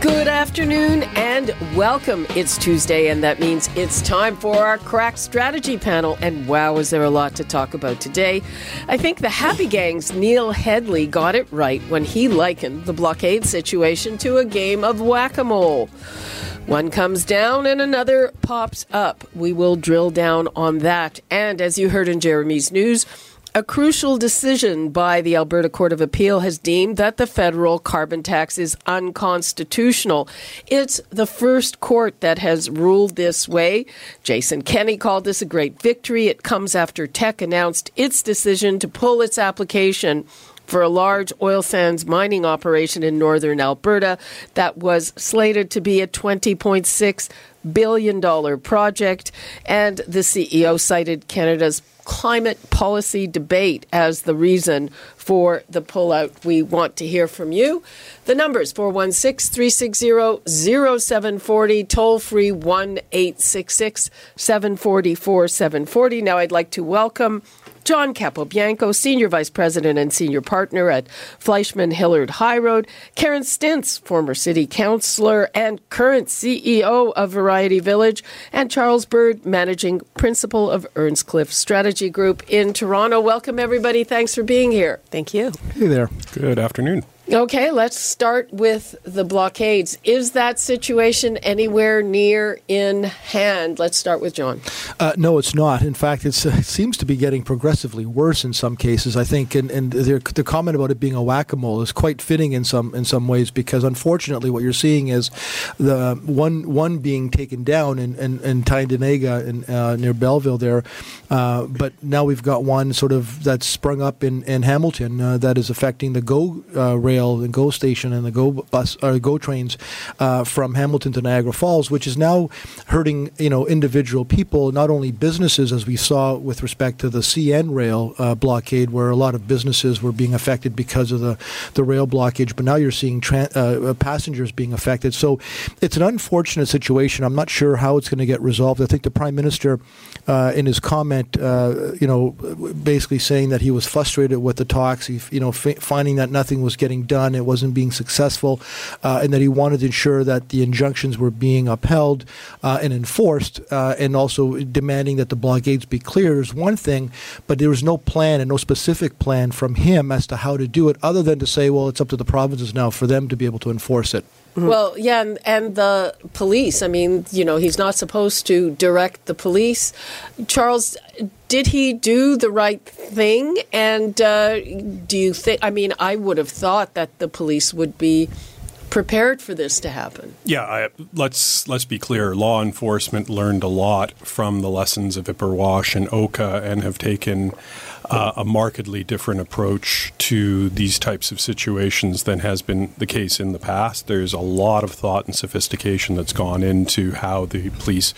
Good afternoon and welcome. It's Tuesday, and that means it's time for our crack strategy panel. And wow, is there a lot to talk about today? I think the Happy Gang's Neil Headley got it right when he likened the blockade situation to a game of whack a mole. One comes down and another pops up. We will drill down on that. And as you heard in Jeremy's news, a crucial decision by the Alberta Court of Appeal has deemed that the federal carbon tax is unconstitutional. It's the first court that has ruled this way. Jason Kenney called this a great victory. It comes after Teck announced its decision to pull its application for a large oil sands mining operation in northern Alberta that was slated to be a 20.6 billion dollar project and the CEO cited Canada's climate policy debate as the reason for the pullout. We want to hear from you. The numbers 416 360 0740, toll free 1 866 744 740. Now I'd like to welcome John Capobianco, Senior Vice President and Senior Partner at Fleishman Hillard High Road, Karen Stintz, former City Councillor and current CEO of Variety Village, and Charles Bird, Managing Principal of Earnscliffe Strategy Group in Toronto. Welcome, everybody. Thanks for being here. Thank you. Hey there. Good afternoon. Okay, let's start with the blockades. Is that situation anywhere near in hand? Let's start with John. Uh, no, it's not. In fact, uh, it seems to be getting progressively worse in some cases. I think, and, and the comment about it being a whack-a-mole is quite fitting in some in some ways because unfortunately, what you're seeing is the one one being taken down in in, in in, uh, near Belleville there, uh, but now we've got one sort of that's sprung up in in Hamilton uh, that is affecting the GO uh, rail rail and GO station and the GO bus or GO trains uh, from Hamilton to Niagara Falls, which is now hurting you know individual people, not only businesses, as we saw with respect to the CN rail uh, blockade, where a lot of businesses were being affected because of the the rail blockage, but now you're seeing tra- uh, passengers being affected. So it's an unfortunate situation. I'm not sure how it's going to get resolved. I think the prime minister, uh, in his comment, uh, you know, basically saying that he was frustrated with the talks, you know, f- finding that nothing was getting done, it wasn't being successful, uh, and that he wanted to ensure that the injunctions were being upheld uh, and enforced, uh, and also demanding that the blockades be cleared is one thing, but there was no plan and no specific plan from him as to how to do it, other than to say, well, it's up to the provinces now for them to be able to enforce it. Mm-hmm. Well, yeah, and, and, the police. I mean, you know, he's not supposed to direct the police. Charles, did he do the right thing? And uh, do you think? I mean, I would have thought that the police would be prepared for this to happen. Yeah, I, let's let's be clear. Law enforcement learned a lot from the lessons of Ipperwash and Oka, and have taken uh, a markedly different approach to these types of situations than has been the case in the past. There's a lot of thought and sophistication that's gone into how the police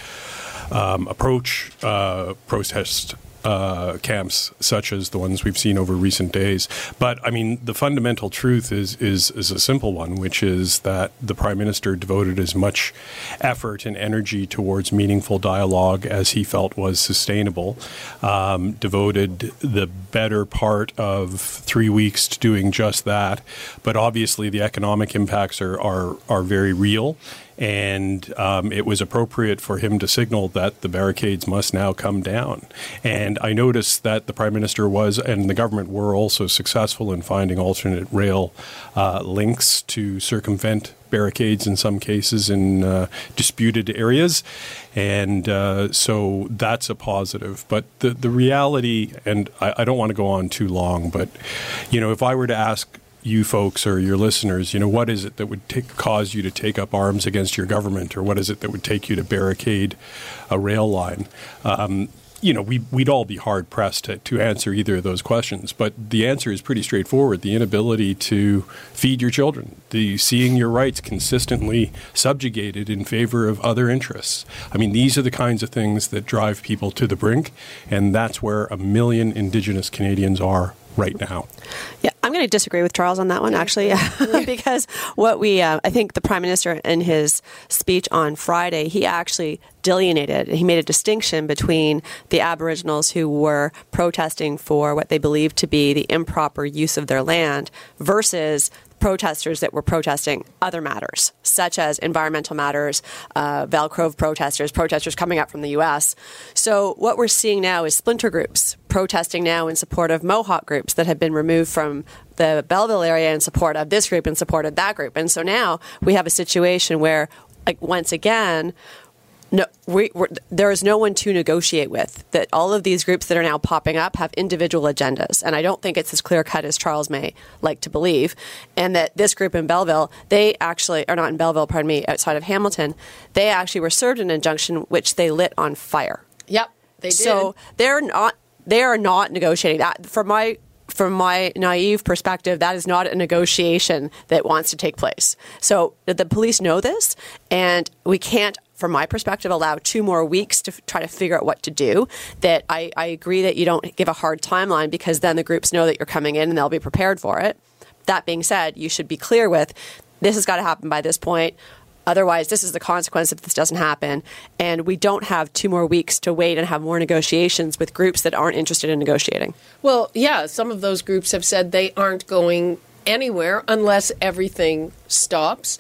um, approach uh, protest uh, camps such as the ones we've seen over recent days. But I mean, the fundamental truth is, is is a simple one, which is that the prime minister devoted as much effort and energy towards meaningful dialogue as he felt was sustainable. Um, devoted the better part of three weeks to doing just that. But obviously, the economic impacts are are, are very real and um, it was appropriate for him to signal that the barricades must now come down. And I noticed that the prime minister was and the government were also successful in finding alternate rail uh, links to circumvent barricades in some cases in uh, disputed areas. And uh, so that's a positive. But the, the reality, and I, I don't want to go on too long, but, you know, if I were to ask you folks or your listeners, you know, what is it that would take, cause you to take up arms against your government, or what is it that would take you to barricade a rail line? Um, you know, we, we'd all be hard pressed to, to answer either of those questions. But the answer is pretty straightforward the inability to feed your children, the seeing your rights consistently subjugated in favor of other interests. I mean, these are the kinds of things that drive people to the brink, and that's where a million Indigenous Canadians are right now. Yeah, I'm going to disagree with Charles on that one, actually, because what we, uh, I think the Prime Minister in his speech on Friday, he actually delineated, he made a distinction between the Aboriginals who were protesting for what they believed to be the improper use of their land versus protesters that were protesting other matters, such as environmental matters, uh, Velcro protesters, protesters coming up from the U.S. So what we're seeing now is splinter groups protesting now in support of Mohawk groups that have been removed from the Belleville area in support of this group in support of that group. And so now we have a situation where, like, once again, no, we, there is no one to negotiate with. That all of these groups that are now popping up have individual agendas, and I don't think it's as clear cut as Charles may like to believe. And that this group in Belleville, they actually are not in Belleville, pardon me, outside of Hamilton. They actually were served an injunction which they lit on fire. Yep, they did. So they're not they are not negotiating that. From my from my naive perspective, that is not a negotiation that wants to take place. So the police know this, and we can't from my perspective, allow two more weeks to f- try to figure out what to do. That I, I agree that you don't give a hard timeline because then the groups know that you're coming in and they'll be prepared for it. That being said, you should be clear with this has got to happen by this point. Otherwise, this is the consequence if this doesn't happen. And we don't have two more weeks to wait and have more negotiations with groups that aren't interested in negotiating. Well, yeah, some of those groups have said they aren't going anywhere unless everything stops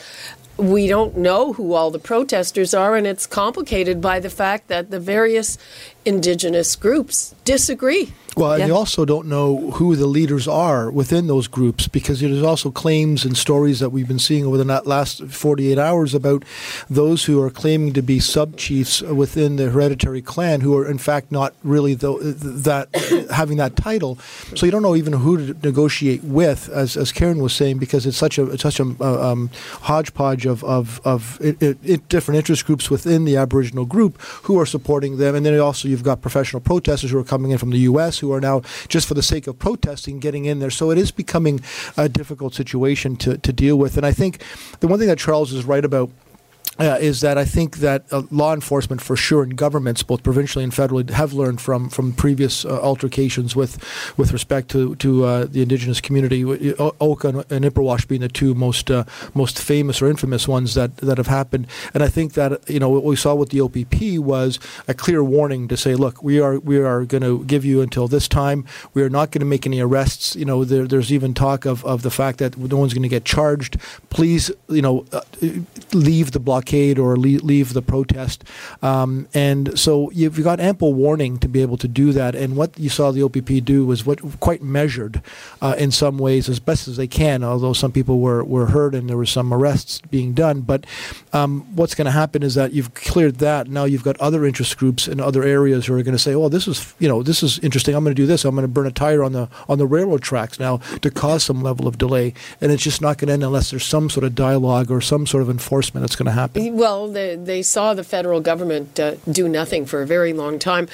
we don't know who all the protesters are, and it's complicated by the fact that the various indigenous groups disagree. Well, and yeah. you also don't know who the leaders are within those groups because there's also claims and stories that we've been seeing over the last 48 hours about those who are claiming to be sub chiefs within the hereditary clan who are in fact not really the, that having that title. So you don't know even who to negotiate with, as, as Karen was saying, because it's such a it's such a uh, um, hodgepodge of of, of it, it, different interest groups within the Aboriginal group who are supporting them, and then also you've got professional protesters who are coming in from the U.S. who are now just for the sake of protesting getting in there. So it is becoming a difficult situation to, to deal with. And I think the one thing that Charles is right about uh, is that I think that uh, law enforcement, for sure, and governments, both provincially and federally, have learned from from previous uh, altercations with with respect to to uh, the indigenous community. Oka and Ipperwash being the two most uh, most famous or infamous ones that that have happened. And I think that you know what we saw with the OPP was a clear warning to say, look, we are we are going to give you until this time. We are not going to make any arrests. You know, there, there's even talk of, of the fact that no one's going to get charged. Please, you know, uh, leave the blockade or leave, leave the protest. Um, and so you've got ample warning to be able to do that. And what you saw the OPP do was what quite measured uh, in some ways as best as they can, although some people were, were hurt and there were some arrests being done. But um, what's going to happen is that you've cleared that. Now you've got other interest groups in other areas who are going to say, "Oh, this is you know this is interesting. I'm going to do this. I'm going to burn a tire on the on the railroad tracks now to cause some level of delay." And it's just not going to end unless there's some sort of dialogue or some sort of enforcement that's going to happen. Well, they, they saw the federal government uh, do nothing for a very long time.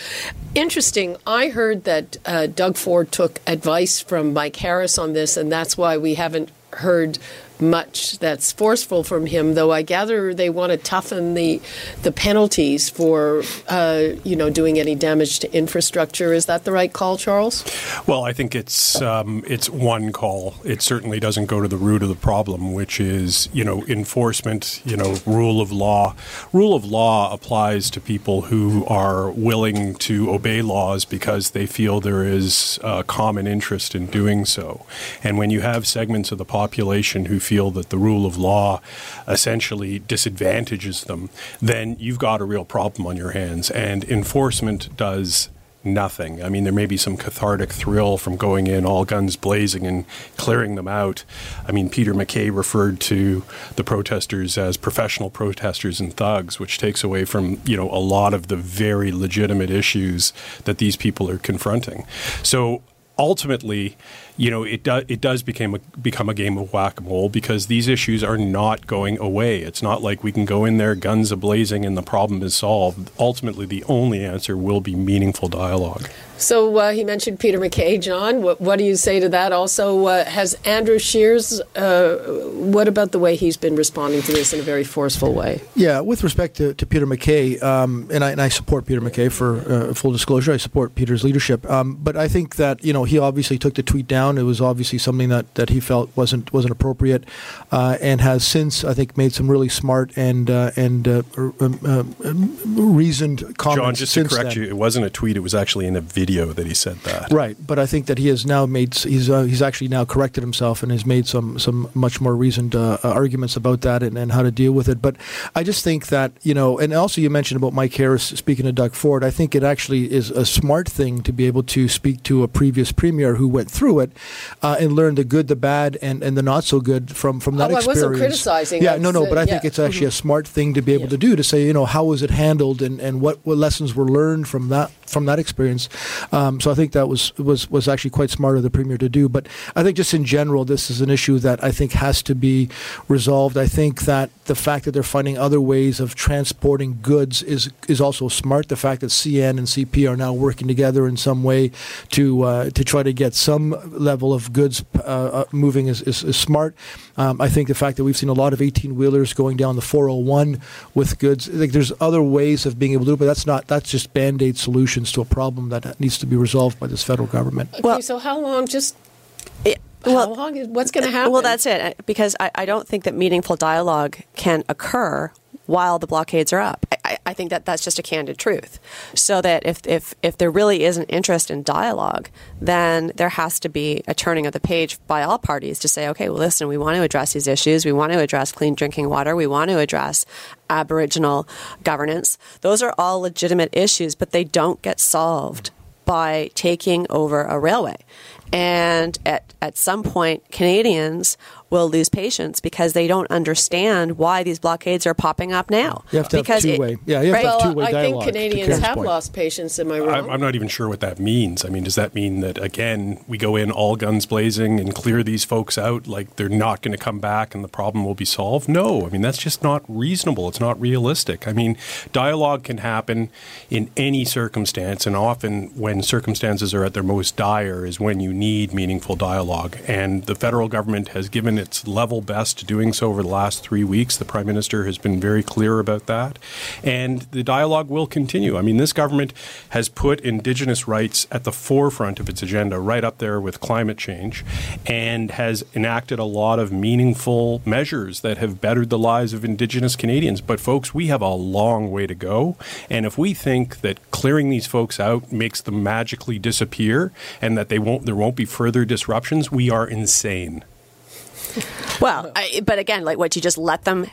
Interesting. I heard that uh, Doug Ford took advice from Mike Harris on this, and that's why we haven't heard much that's forceful from him. Though I gather they want to toughen the the penalties for uh, you know doing any damage to infrastructure. Is that the right call, Charles? Well, I think it's um, it's one call. It certainly doesn't go to the root of the problem, which is you know enforcement. You know, rule of law. Rule of law applies to people who are willing to obey laws because they feel there is a common interest in doing so. And when you have segments of the population who feel that the rule of law essentially disadvantages them, then you've got a real problem on your hands. And enforcement does nothing. I mean, there may be some cathartic thrill from going in all guns blazing and clearing them out. I mean, Peter MacKay referred to the protesters as professional protesters and thugs, which takes away from, you know, a lot of the very legitimate issues that these people are confronting. So ultimately, you know, it, do, it does become a, become a game of whack a mole because these issues are not going away. It's not like we can go in there guns a blazing and the problem is solved. Ultimately, the only answer will be meaningful dialogue. So uh, he mentioned Peter MacKay, John. What, what, do you say to that? Also, uh, has Andrew Scheer's? uh, what about the way he's been responding to this in a very forceful way? Yeah, with respect to, to Peter MacKay, um, and, I, and I support Peter MacKay for uh, full disclosure, I support Peter's leadership. Um, but I think that, you know, he obviously took the tweet down. It was obviously something that, that he felt wasn't wasn't appropriate uh, and has since, I think, made some really smart and, uh, and um, reasoned comments. John, just to correct then. you, it wasn't a tweet, it was actually in a video that he said that. Right, but I think that he has now made he's uh, he's actually now corrected himself and has made some some much more reasoned uh, uh, arguments about that and, and how to deal with it. But I just think that you know, and also you mentioned about Mike Harris speaking to Doug Ford. I think it actually is a smart thing to be able to speak to a previous premier who went through it uh, and learn the good, the bad, and, and the not so good from from that oh, experience. I wasn't criticizing. Yeah, no, no, but I yeah. think it's actually mm-hmm. a smart thing to be able yeah. to do to say, you know, how was it handled and, and what, what lessons were learned from that from that experience. Um, so I think that was, was was actually quite smart of the premier to do. But I think just in general, this is an issue that I think has to be resolved. I think that the fact that they're finding other ways of transporting goods is is also smart. The fact that CN and CP are now working together in some way to uh, to try to get some level of goods uh, uh moving is, is, is smart. Um, I think the fact that we've seen a lot of 18 wheelers going down the 401 with goods, like there's other ways of being able to do it, but that's not that's just band aid solutions to a problem that needs to be resolved by this federal government. Okay, well, so how long? Just it, well, how long? Is, what's going to happen? Well, that's it. Because I, I don't think that meaningful dialogue can occur while the blockades are up. I, I, think that that's just a candid truth. So that if, if, if there really is an interest in dialogue, then there has to be a turning of the page by all parties to say, okay, well, listen, we want to address these issues. We want to address clean drinking water. We want to address Aboriginal governance. Those are all legitimate issues, but they don't get solved by taking over a railway. And at, at some point, Canadians will lose patience because they don't understand why these blockades are popping up now. You have to because have two-way. It, yeah, you have right? to have two-way well, I think Canadians have point. lost patience. Am I wrong? I'm not even sure what that means. I mean, does that mean that again we go in all guns blazing and clear these folks out like they're not going to come back and the problem will be solved? No, I mean that's just not reasonable. It's not realistic. I mean, dialogue can happen in any circumstance, and often when circumstances are at their most dire is when you need meaningful dialogue. And the federal government has given its level best doing so over the last three weeks. The Prime Minister has been very clear about that. And the dialogue will continue. I mean, this government has put Indigenous rights at the forefront of its agenda, right up there with climate change, and has enacted a lot of meaningful measures that have bettered the lives of Indigenous Canadians. But, folks, we have a long way to go. And if we think that clearing these folks out makes them magically disappear and that they won't, there won't be further disruptions, we are insane. Well, I, but again, like what you just let them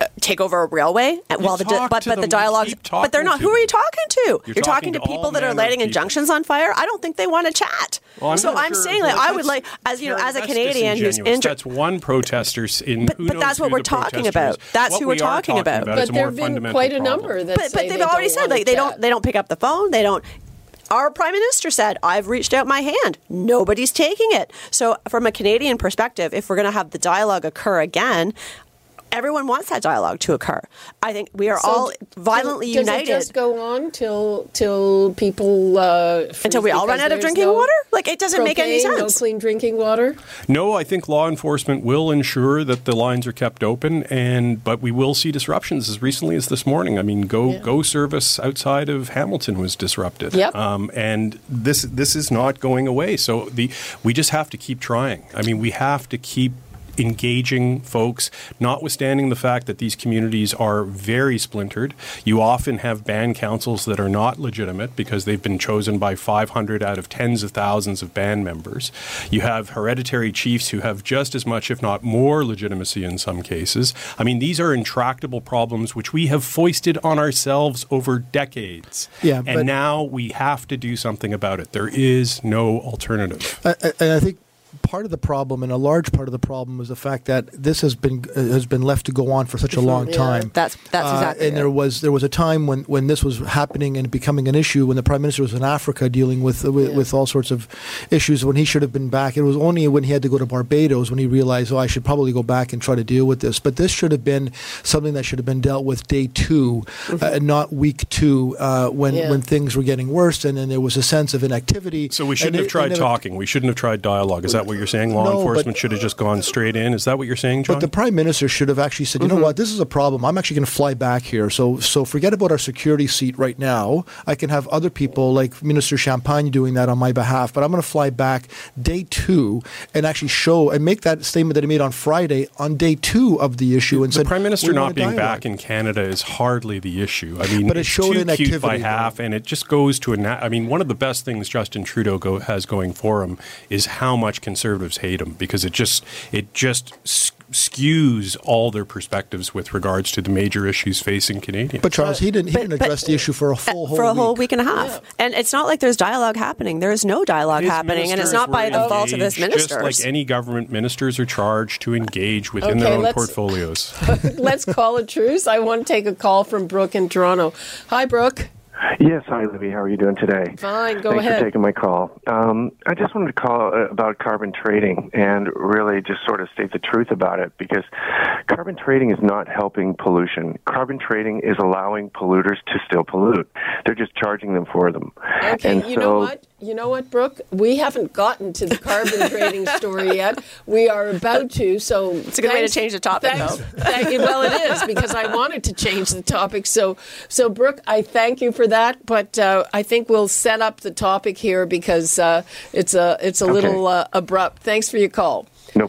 uh, take over a railway while the di- but but the dialogues but they're not who are you talking to? You're, you're talking, talking, to people that are lighting injunctions on fire? I don't think they want to chat. Well, I'm so i'm sure, saying like i would like as you know as a canadian who's injured that's one protester in but, but that's what we're talking about. that's who we're talking, about, about but there have been quite a number that but, but they've already said like they don't they don't pick up the phone they don't our prime minister said, I've reached out my hand. Nobody's taking it. So, from a Canadian perspective, if we're going to have the dialogue occur again, everyone wants that dialogue to occur. I think we are so all violently does united. Does it just go on till till people uh, until we all run out of drinking no water? Like it doesn't propane, make any sense. No clean drinking water. No, I think law enforcement will ensure that the lines are kept open, and but we will see disruptions as recently as this morning. I mean, GO yeah. go service outside of Hamilton was disrupted. Yep. Um, and this this is not going away. So the we just have to keep trying. I mean, we have to keep engaging folks, notwithstanding the fact that these communities are very splintered. You often have band councils that are not legitimate because they've been chosen by 500 out of tens of thousands of band members. You have hereditary chiefs who have just as much, if not more, legitimacy in some cases. I mean, these are intractable problems which we have foisted on ourselves over decades. Yeah, and now we have to do something about it. There is no alternative. I, I, I think part of the problem, and a large part of the problem, is the fact that this has been uh, has been left to go on for such a long Yeah. time. That's- that's Uh, exactly And it. there was there was a time when, when this was happening and becoming an issue when the prime minister was in Africa dealing with with, Yeah. with all sorts of issues when he should have been back. It was only when he had to go to Barbados when he realized, oh, I should probably go back and try to deal with this. But this should have been something that should have been dealt with day 2 uh, and not week two uh, when Yeah. when things were getting worse and then there was a sense of inactivity. So we shouldn't And have it- tried and it- talking. We shouldn't have tried dialogue. Is that what you're saying? Law No, but- enforcement should have just gone straight in. Is that what you're saying, John? But the prime minister should have actually said, "You Mm-hmm. know what? This is a problem. I'm actually going to fly back here. So, so forget about our security seat right now. I can have other people like Minister Champagne doing that on my behalf. But I'm going to fly back day two and actually show and make that statement that he made on Friday on day two of the issue and the said, prime minister not being dialogue." back in Canada is hardly the issue. I mean, But it showed too inactivity, cute by though. half, and it just goes to a. Na- I mean, one of the best things Justin Trudeau go- has going for him is how much conservatives hate him because it just it just skews all their perspectives with regards to the major issues facing Canadians. But Charles, he didn't. He But- didn't but- address the issue for a full whole for a whole week. week and a half. And it's not like there's dialogue happening. There is no dialogue His happening, and it's not by the fault of this minister. Just like any government, ministers are charged to engage within Okay, their own portfolios. Let's call a truce. I want to take a call from Brooke in Toronto. Hi, Brooke. Yes, hi, Libby. How are you doing today? Fine, go Thanks ahead. for taking my call. Um, I just wanted to call uh, about carbon trading and really just sort of state the truth about it because carbon trading is not helping pollution. Carbon trading is allowing polluters to still pollute. They're just charging them for them. Okay, And you so, know what? You know what, Brooke? We haven't gotten to the carbon trading story yet. We are about to. So It's a good way to change the topic, thanks, though. thank you. Well, it is because I wanted to change the topic. So, so Brooke, I thank you for that. That, but uh, I think we'll set up the topic here because uh, it's a it's a little uh, abrupt. Thanks for your call. No.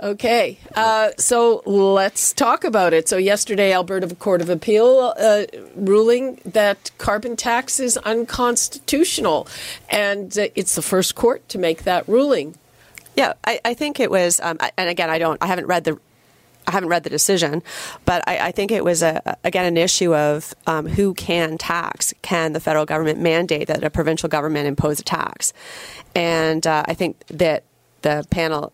Okay, uh, so let's talk about it. So yesterday, Alberta Court of Appeal uh, ruling that carbon tax is unconstitutional, and uh, it's the first court to make that ruling. Yeah, I, I think it was, um, and again, I don't, I haven't read the, I haven't read the decision, but I, I think it was a, again an issue of um, who can tax. Can the federal government mandate that a provincial government impose a tax? And uh, I think that the panel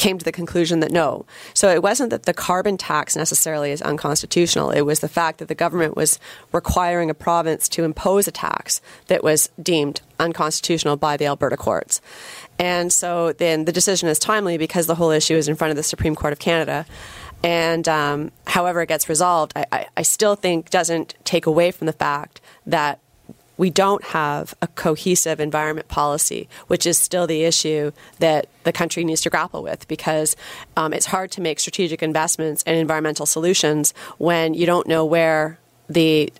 came to the conclusion that no. So it wasn't that the carbon tax necessarily is unconstitutional. It was the fact that the government was requiring a province to impose a tax that was deemed unconstitutional by the Alberta courts. And so then the decision is timely because the whole issue is in front of the Supreme Court of Canada. And um, however it gets resolved, I, I, I still think doesn't take away from the fact that we don't have a cohesive environment policy, which is still the issue that the country needs to grapple with because um, it's hard to make strategic investments and environmental solutions when you don't know where the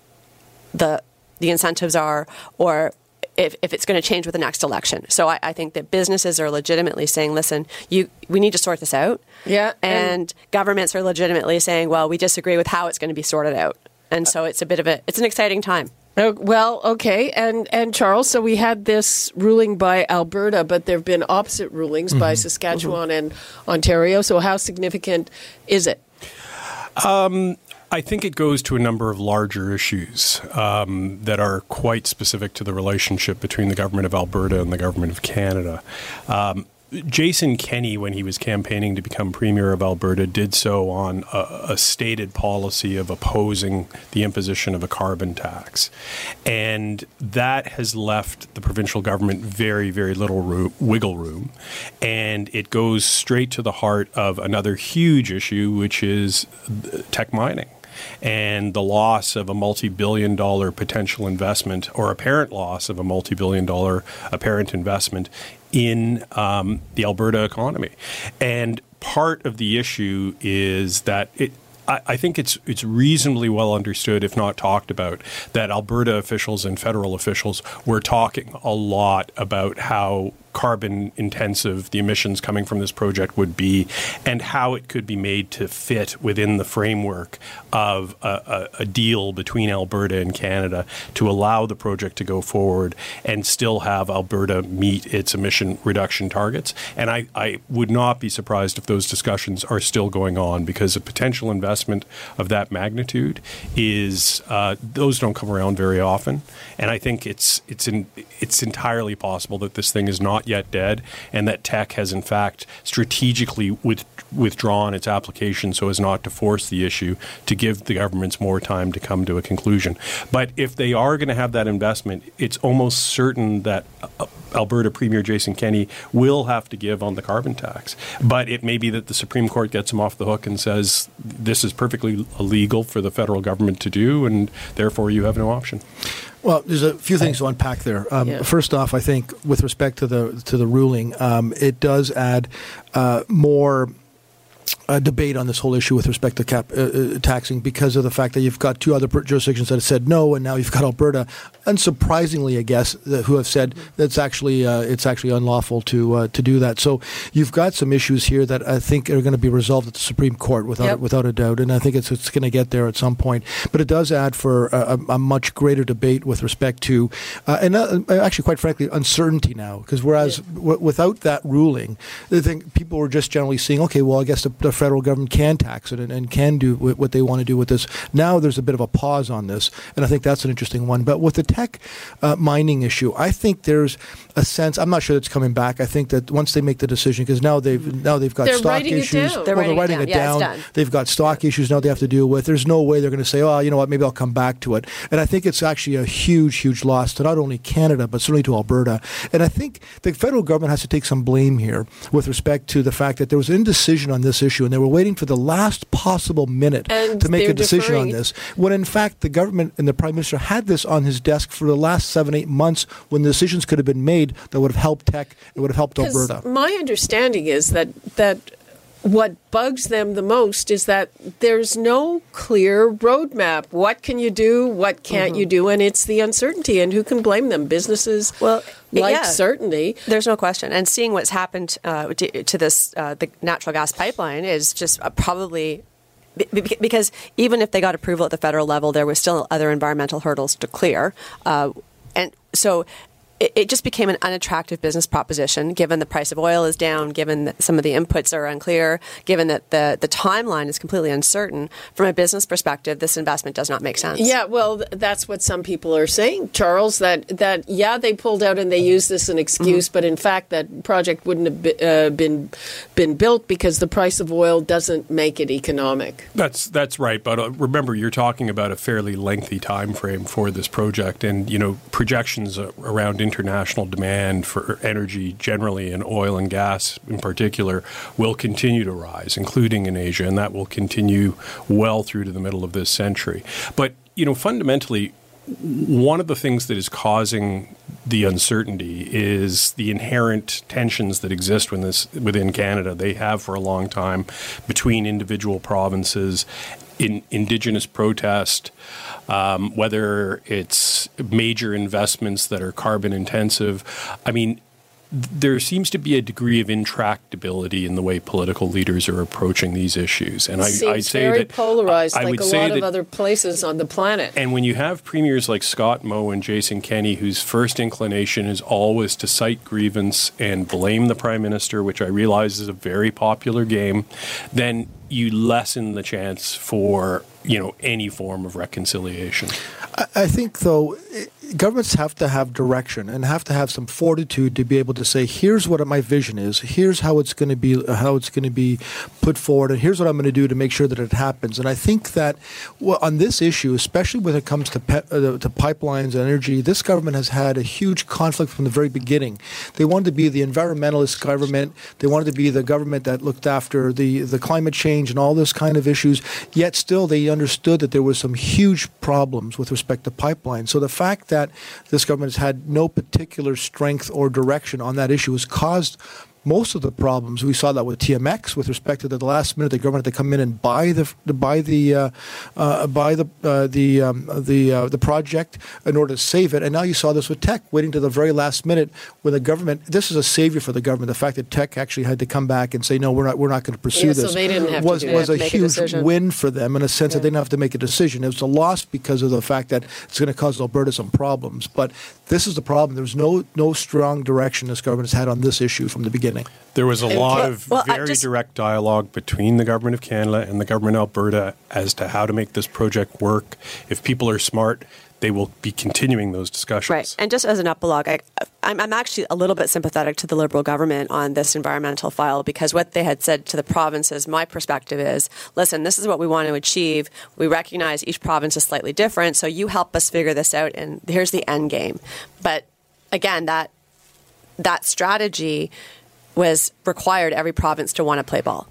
the the incentives are or if, if it's going to change with the next election. So I, I think that businesses are legitimately saying, listen, you we need to sort this out. Yeah, and- And, governments are legitimately saying, well, we disagree with how it's going to be sorted out. And so it's a bit of a it's an exciting time. Oh, well, okay, and and Charles. So we had this ruling by Alberta, but there have been opposite rulings by Saskatchewan and Ontario. So how significant is it? I think it goes to a number of larger issues um, that are quite specific to the relationship between the government of Alberta and the government of Canada. Um, Jason Kenney, when he was campaigning to become Premier of Alberta, did so on a, a stated policy of opposing the imposition of a carbon tax. And that has left the provincial government very, very little roo- wiggle room. And it goes straight to the heart of another huge issue, which is Teck mining and the loss of a multi-billion dollar potential investment or apparent loss of a multi-billion dollar apparent investment in um, the Alberta economy. And part of the issue is that it I, I think it's it's reasonably well understood, if not talked about, that Alberta officials and federal officials were talking a lot about how carbon intensive the emissions coming from this project would be and how it could be made to fit within the framework of a, a, a deal between Alberta and Canada to allow the project to go forward and still have Alberta meet its emission reduction targets. And I, I would not be surprised if those discussions are still going on because a potential investment of that magnitude is uh, those don't come around very often. And I think it's it's in, it's entirely possible that this thing is not not yet dead, and that Teck has in fact strategically with, withdrawn its application so as not to force the issue to give the governments more time to come to a conclusion. But if they are going to have that investment, it's almost certain that uh, Alberta Premier Jason Kenney will have to give on the carbon tax. But it may be that the Supreme Court gets him off the hook and says this is perfectly illegal for the federal government to do, and therefore you have no option. Well, there's a few things to unpack there. Um, Yeah. First off, I think with respect to the to the ruling, um, it does add uh, more. Uh, debate on this whole issue with respect to cap uh, uh, taxing because of the fact that you've got two other jurisdictions that have said no, and now you've got Alberta, unsurprisingly, I guess, who have said that's actually uh, it's actually unlawful to uh, to do that. So you've got some issues here that I think are going to be resolved at the Supreme Court without Yep. without a doubt, and I think it's it's going to get there at some point. But it does add for a, a, a much greater debate with respect to, uh, and uh, actually, quite frankly, uncertainty now. Because whereas w- without that ruling, I think people were just generally seeing, okay, well, I guess the, the federal government can tax it and, and can do what they want to do with this. Now there's a bit of a pause on this, and I think that's an interesting one. But with the Teck uh, mining issue, I think there's a sense. I'm not sure it's coming back. I think that once they make the decision, because now they've now they've got They're stock writing it issues. down. They're well, writing they're it writing down. it Yeah, down. done. They've got stock issues now they have to deal with. There's no way they're going to say, oh, you know what, maybe I'll come back to it. And I think it's actually a huge, huge loss to not only Canada, but certainly to Alberta. And I think the federal government has to take some blame here with respect to the fact that there was indecision on this issue and they were waiting for the last possible minute And to make a decision on this. When in fact, the government and the Prime Minister had this on his desk for the last seven, eight months when decisions could have been made that would have helped Teck, it would have helped Alberta. My understanding is that that what bugs them the most is that there's no clear roadmap. What can you do? What can't you do? And it's the uncertainty. And who can blame them? Businesses Well, like yeah. certainty. There's no question. And seeing what's happened uh, to, to this uh, the natural gas pipeline is just uh, probably be- be- because even if they got approval at the federal level, there was still other environmental hurdles to clear, uh, and so. It it just became an unattractive business proposition, given the price of oil is down, given that some of the inputs are unclear, given that the, the timeline is completely uncertain. From a business perspective, this investment does not make sense. Yeah, well, that's what some people are saying, Charles. That that yeah, they pulled out and they used this as an excuse, but in fact, that project wouldn't have be, uh, been been built because the price of oil doesn't make it economic. That's that's right. But uh, remember, you're talking about a fairly lengthy time frame for this project, and you know projections uh, around international demand for energy generally, and oil and gas in particular, will continue to rise, including in Asia, and that will continue well through to the middle of this century. But you know, fundamentally, one of the things that is causing the uncertainty is the inherent tensions that exist within, this, within Canada. They have for a long time between individual provinces, in indigenous protest, um, whether it's major investments that are carbon intensive. I mean, there seems to be a degree of intractability in the way political leaders are approaching these issues, and I, I'd say very that polarized, I like would a say lot that of other places on the planet. and when you have premiers like Scott Moe and Jason Kenney, whose first inclination is always to cite grievance and blame the prime minister, which I realize is a very popular game, then you lessen the chance for you know any form of reconciliation. I, think, though, governments have to have direction and have to have some fortitude to be able to say, "Here's what my vision is. Here's how it's going to be. How it's going to be put forward, and here's what I'm going to do to make sure that it happens." And I think that well, on this issue, especially when it comes to pe- uh, to pipelines and energy, this government has had a huge conflict from the very beginning. They wanted to be the environmentalist government. They wanted to be the government that looked after the the climate change and all this kind of issues. Yet still, they understood that there were some huge problems with respect to pipelines. So the fact that this government has had no particular strength or direction on that issue has caused most of the problems. We saw that with TMX with respect to the last minute the government had to come in and buy the buy the uh, uh, buy the uh, the um, the uh, the project in order to save it. And now you saw this with Teck waiting to the very last minute when the government. This is a savior for the government. The fact that Teck actually had to come back and say no, we're not we're not going to pursue Yeah, so this. they didn't have to was was a Make a huge win for them in a sense that they didn't have to make a decision. It was a loss because of the fact that it's going to cause Alberta some problems. But this is the problem. There's no no strong direction this government has had on this issue from the beginning. Beginning. There was a lot of well, I very just- direct dialogue between the government of Canada and the government of Alberta as to how to make this project work. If people are smart, they will be continuing those discussions. Right. And just as an epilogue, I, I'm, I'm actually a little bit sympathetic to the Liberal government on this environmental file because what they had said to the provinces, my perspective is listen, this is what we want to achieve. We recognize each province is slightly different, so you help us figure this out, and here's the end game. But again, that that strategy was required every province to want to play ball.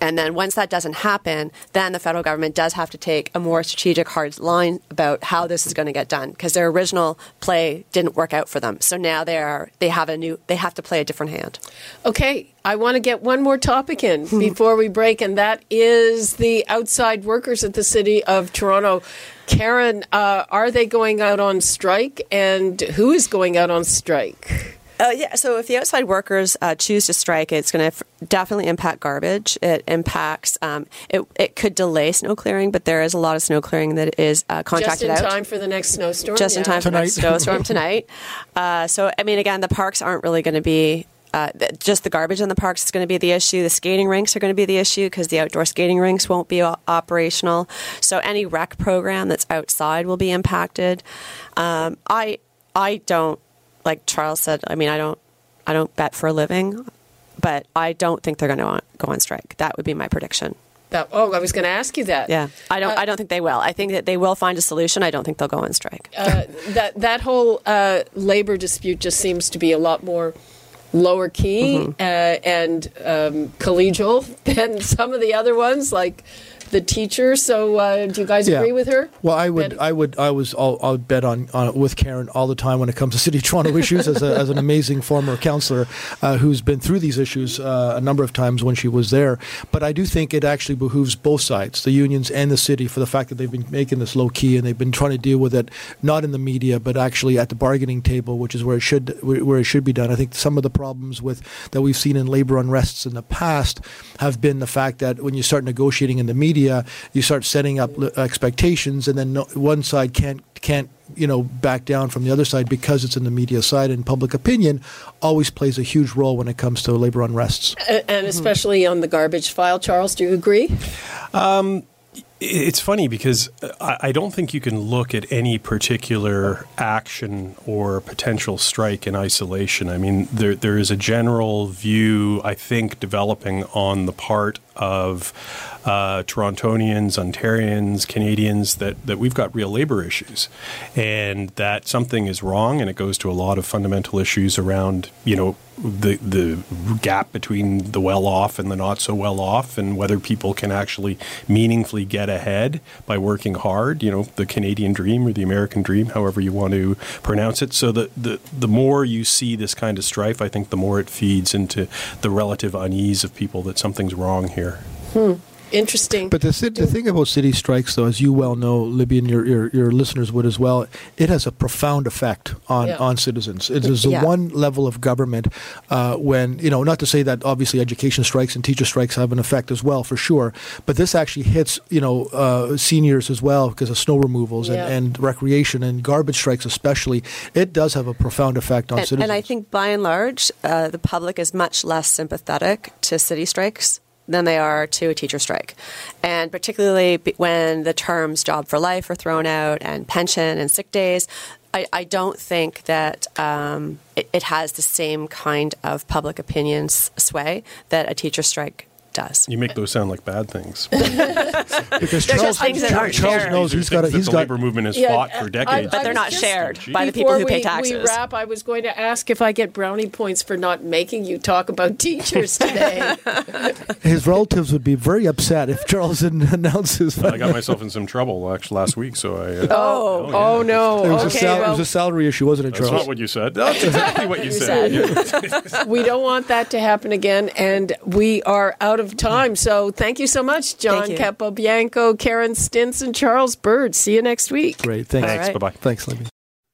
And then once that doesn't happen, then the federal government does have to take a more strategic hard line about how this is going to get done because their original play didn't work out for them. So now they are they have a new they have to play a different hand. Okay, I want to get one more topic in before we break, and that is the outside workers at the City of Toronto. Karen, uh, are they going out on strike, and who is going out on strike? Uh, yeah, so if the outside workers uh, choose to strike, it's going to f- definitely impact garbage. It impacts. Um, it, it could delay snow clearing, but there is a lot of snow clearing that is uh, contracted out. Just contracted in out. time for the next snowstorm. just in yeah. time for the next snowstorm tonight. Uh, so, I mean, again, the parks aren't really going to be. Uh, th- just the garbage in the parks is going to be the issue. The skating rinks are going to be the issue because the outdoor skating rinks won't be o- operational. So any rec program that's outside will be impacted. Um, I I don't like Charles said. I mean, I don't I don't bet for a living, but I don't think they're going to go on strike. That would be my prediction. That- oh, I was going to ask you that. Yeah, I don't. Uh, I don't think they will. I think that they will find a solution. I don't think they'll go on strike. uh, that that whole uh, labor dispute just seems to be a lot more lower key Mm-hmm. uh, and um, collegial than some of the other ones, like the teacher. So, uh, do you guys Yeah. agree with her? Well, I would, Bet- I would, I was, I'll, I'll bet on, on with Karen all the time when it comes to City of Toronto issues. as, a, as an amazing former councillor uh, who's been through these issues uh, a number of times when she was there. But I do think it actually behooves both sides, the unions and the city, for the fact that they've been making this low key and they've been trying to deal with it not in the media, but actually at the bargaining table, which is where it should, where it should be done. I think some of the problems with that we've seen in labor unrests in the past have been the fact that when you start negotiating in the media, you start setting up expectations, and then no, one side can't can't you know back down from the other side because it's in the media side, and public opinion always plays a huge role when it comes to labor unrests. And mm-hmm. especially on the garbage file. Charles, do you agree? Um, it's funny because uh, I I don't think you can look at any particular action or potential strike in isolation. I mean, there there is a general view, I think, developing on the part of uh, Torontonians, Ontarians, Canadians that, that we've got real labor issues, and that something is wrong, and it goes to a lot of fundamental issues around you know the the gap between the well off and the not so well off, and whether people can actually meaningfully get ahead by working hard. You know, the Canadian dream or the American dream, however you want to pronounce it. So the the the more you see this kind of strife, I think the more it feeds into the relative unease of people that something's wrong here. Interesting. But the, the thing about city strikes, though, as you well know, Libby, and your, your, your listeners would as well, it has a profound effect on, Yeah. on citizens. It is the Yeah. one level of government uh, when, you know, not to say that obviously education strikes and teacher strikes have an effect as well, for sure, but this actually hits, you know, uh, seniors as well because of snow removals Yeah. and, and recreation and garbage strikes especially. It does have a profound effect on and, citizens. and I think by and large, uh, the public is much less sympathetic to city strikes than they are to a teacher strike. And particularly when the terms job for life are thrown out and pension and sick days, I, I don't think that um, it, it has the same kind of public opinion sway that a teacher strike does. You make those sound like bad things. because They're Charles, things that Charles knows These are he's got, a, things that he's the got labor movement has Yeah, fought I- for I- decades. But they're was not just- shared by the people Before who pay we- taxes. We wrap. I was going to ask if I get brownie points for not making you talk about teachers today. his relatives would be very upset if Charles didn't announce his. I got myself in some trouble actually last week, so I. Uh, oh, yeah. oh no. It was, a okay, sal- it was a salary issue, wasn't it, That's Charles? not what you said. That's exactly what you said. We don't want that to happen again, and we are out of time. So thank you so much, John Thank. Capobianco, Karen Stintz, Charles Bird. See you next week. Great, thanks. Thanks. right. Bye bye. Thanks, Libby.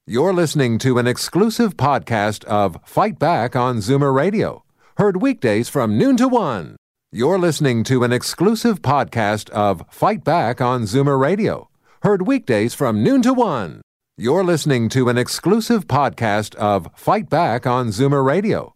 You're listening to an exclusive podcast of Fight Back on Zoomer Radio, heard weekdays from noon to one. You're listening to an exclusive podcast of Fight Back on Zoomer Radio, heard weekdays from noon to one. You're listening to an exclusive podcast of Fight Back on Zoomer Radio,